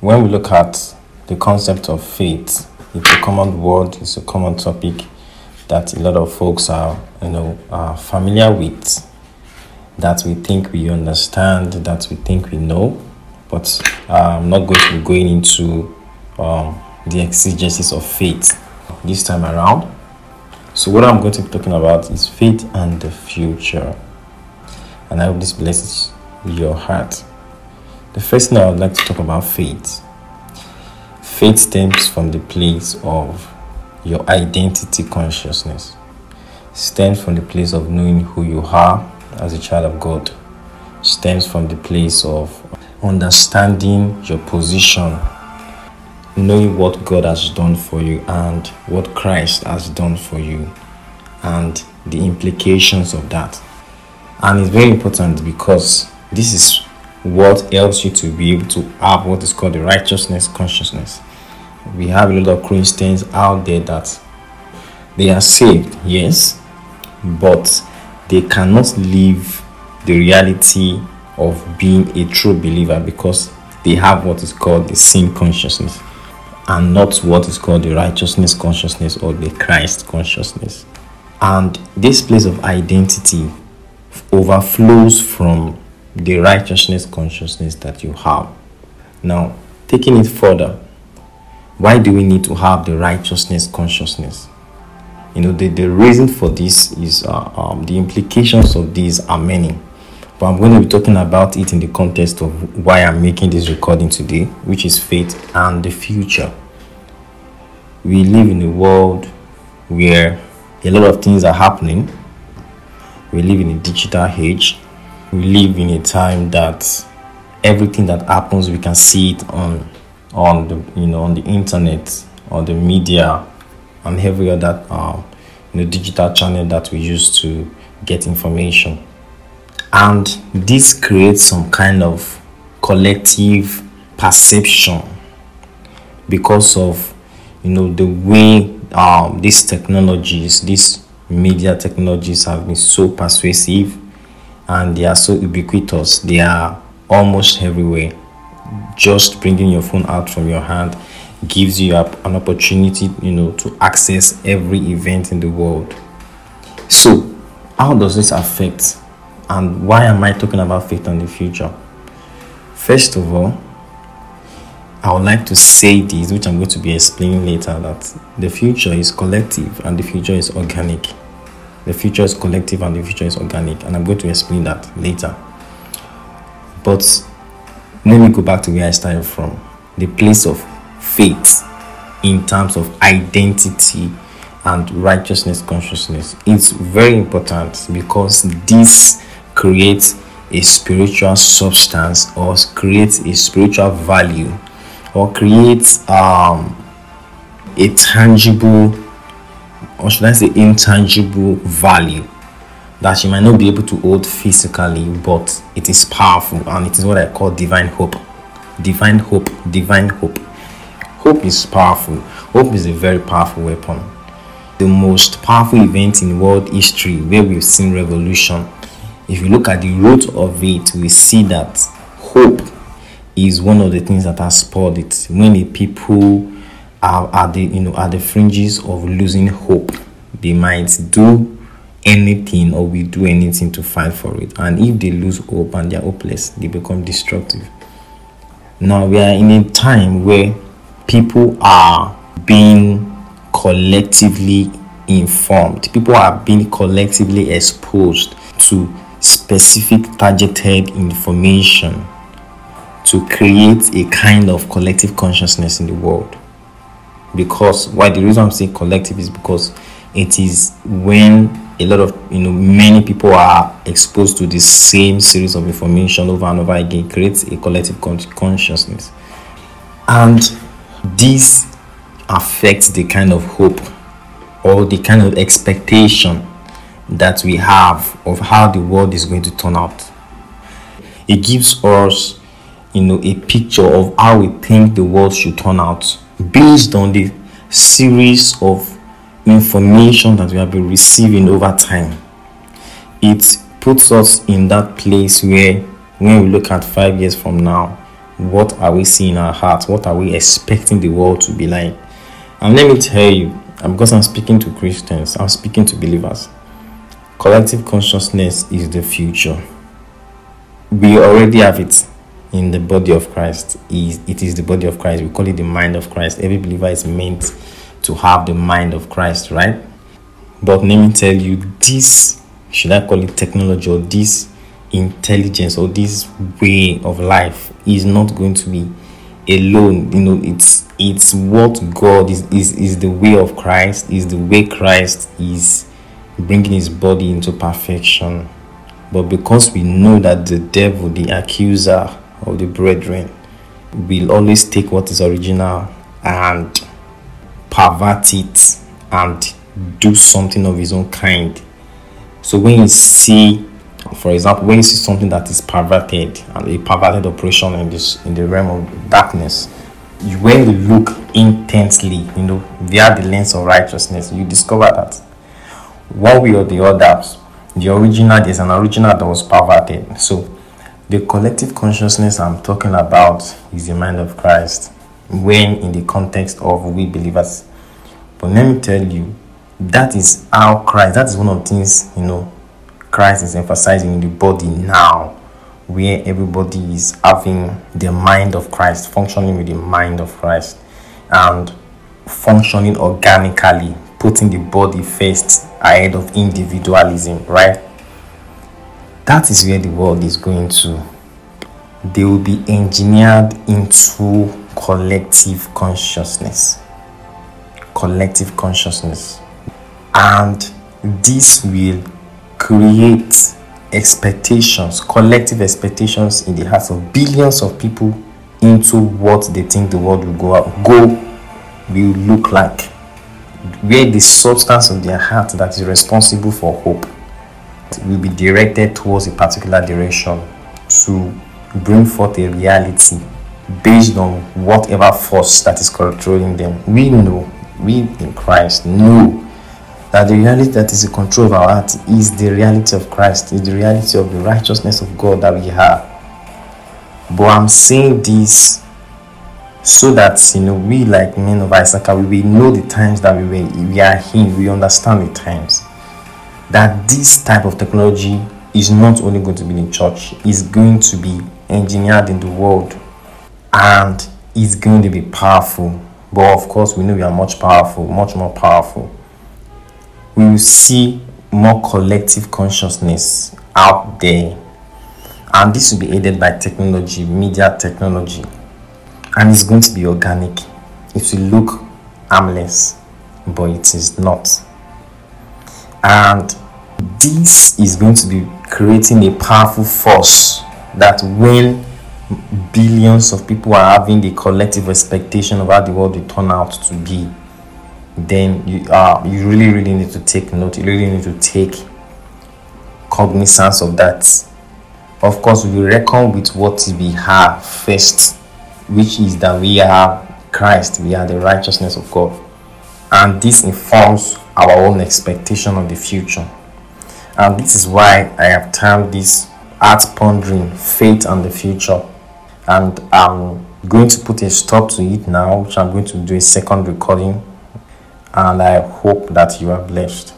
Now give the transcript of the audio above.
when we look at the concept of faith, it's a common word, it's a common topic that a lot of folks are, you know, are familiar with, that we think we understand, that we think we know, but I'm not going to be going into um, the exigencies of faith this time around. So, what I'm going to be talking about is faith and the future, and I hope this blesses your heart. The first thing I would like to talk about faith. Faith stems from the place of your identity consciousness. Stems from the place of knowing who you are as a child of God. Stems from the place of understanding your position, knowing what God has done for you and what Christ has done for you, and the implications of that. And it's very important because this is what helps you to be able to have what is called the righteousness consciousness. We have a lot of Christians out there that they are saved, yes, but they cannot live the reality of being a true believer because they have what is called the sin consciousness and not what is called the righteousness consciousness or the Christ consciousness. And this place of identity overflows from the righteousness consciousness that you have. Now, taking it further, why do we need to have the righteousness consciousness? You know, the, the reason for this is uh, um, the implications of these are many. But I'm going to be talking about it in the context of why I'm making this recording today, which is faith and the future. We live in a world where a lot of things are happening. We live in a digital age we live in a time that everything that happens we can see it on on the you know on the internet on the media and every other uh, you know, digital channel that we use to get information. And this creates some kind of collective perception because of you know the way um, these technologies these media technologies have been so persuasive and they are so ubiquitous. They are almost everywhere. Just bringing your phone out from your hand gives you an opportunity you know to access every event in the world. So how does this affect and why am i talking about faith and the future? First of all i would like to say this which i'm going to be explaining later that the future is collective and the future is organic the future is collective and the future is organic, and I'm going to explain that later. But let me go back to where I started from the place of faith in terms of identity and righteousness consciousness. It's very important because this creates a spiritual substance or creates a spiritual value or creates um, a tangible or should I say intangible value that you might not be able to hold physically, but it is powerful and it is what I call divine hope. Divine hope, divine hope. Hope is powerful. Hope is a very powerful weapon. The most powerful event in world history where we've seen revolution. If you look at the root of it, we see that hope is one of the things that has spurred it. The people are at the you know at the fringes of losing hope. They might do anything or we do anything to fight for it. And if they lose hope and they're hopeless they become destructive. Now we are in a time where people are being collectively informed. People are being collectively exposed to specific targeted information to create a kind of collective consciousness in the world because why the reason I'm saying collective is because it is when a lot of you know many people are exposed to the same series of information over and over again creates a collective con- consciousness. And this affects the kind of hope or the kind of expectation that we have of how the world is going to turn out. It gives us you know a picture of how we think the world should turn out based on the series of information that we have been receiving over time. It puts us in that place where, when we look at five years from now, what are we seeing in our hearts? What are we expecting the world to be like? And let me tell you, because I'm speaking to Christians, I'm speaking to believers. Collective consciousness is the future. We already have it in the body of Christ. Is it is the body of Christ. We call it the mind of Christ. Every believer is meant to have the mind of Christ, right? But let me tell you, this, should I call it technology or this intelligence or this way of life is not going to be alone you know it's it's what god is is, is the way of christ is the way christ is bringing his body into perfection but because we know that the devil the accuser of the brethren will always take what is original and pervert it and do something of his own kind so when you see for example, when you see something that is perverted and a perverted operation in this in the realm of darkness, you, when you look intensely, you know, via the lens of righteousness, you discover that one way or the other, the original there's an original that was perverted. So the collective consciousness I'm talking about is the mind of Christ when in the context of we believers. But let me tell you, that is how Christ, that is one of the things, you know, Christ is emphasizing in the body now, where everybody is having the mind of Christ, functioning with the mind of Christ, and functioning organically, putting the body first ahead of individualism, right? That is where the world is going to. They will be engineered into collective consciousness. Collective consciousness. And this will create expectations, collective expectations in the hearts of billions of people into what they think the world will go out, go will look like. Where the substance of their heart that is responsible for hope will be directed towards a particular direction to bring forth a reality based on whatever force that is controlling them. We know, we in Christ know that the reality that is in control of our heart is the reality of Christ, is the reality of the righteousness of God that we have. But I'm saying this so that you know we like men of Issachar, we will know the times that we were, we are in, we understand the times. That this type of technology is not only going to be in church, it's going to be engineered in the world and it's going to be powerful. But of course, we know we are much powerful, much more powerful. We will see more collective consciousness out there and this will be aided by technology media technology and it's going to be organic. It will look harmless but it is not and this is going to be creating a powerful force that when billions of people are having the collective expectation of how the world will turn out to be then you uh you really really need to take note. You really need to take cognizance of that. Of course we reckon with what we have first which is that we are christ. We are the righteousness of god. And this informs our own expectation of the future. And this is why i have termed this art pondering faith and the future. And i'm going to put a stop to it now which i'm going to do a second recording. And I hope that you are blessed.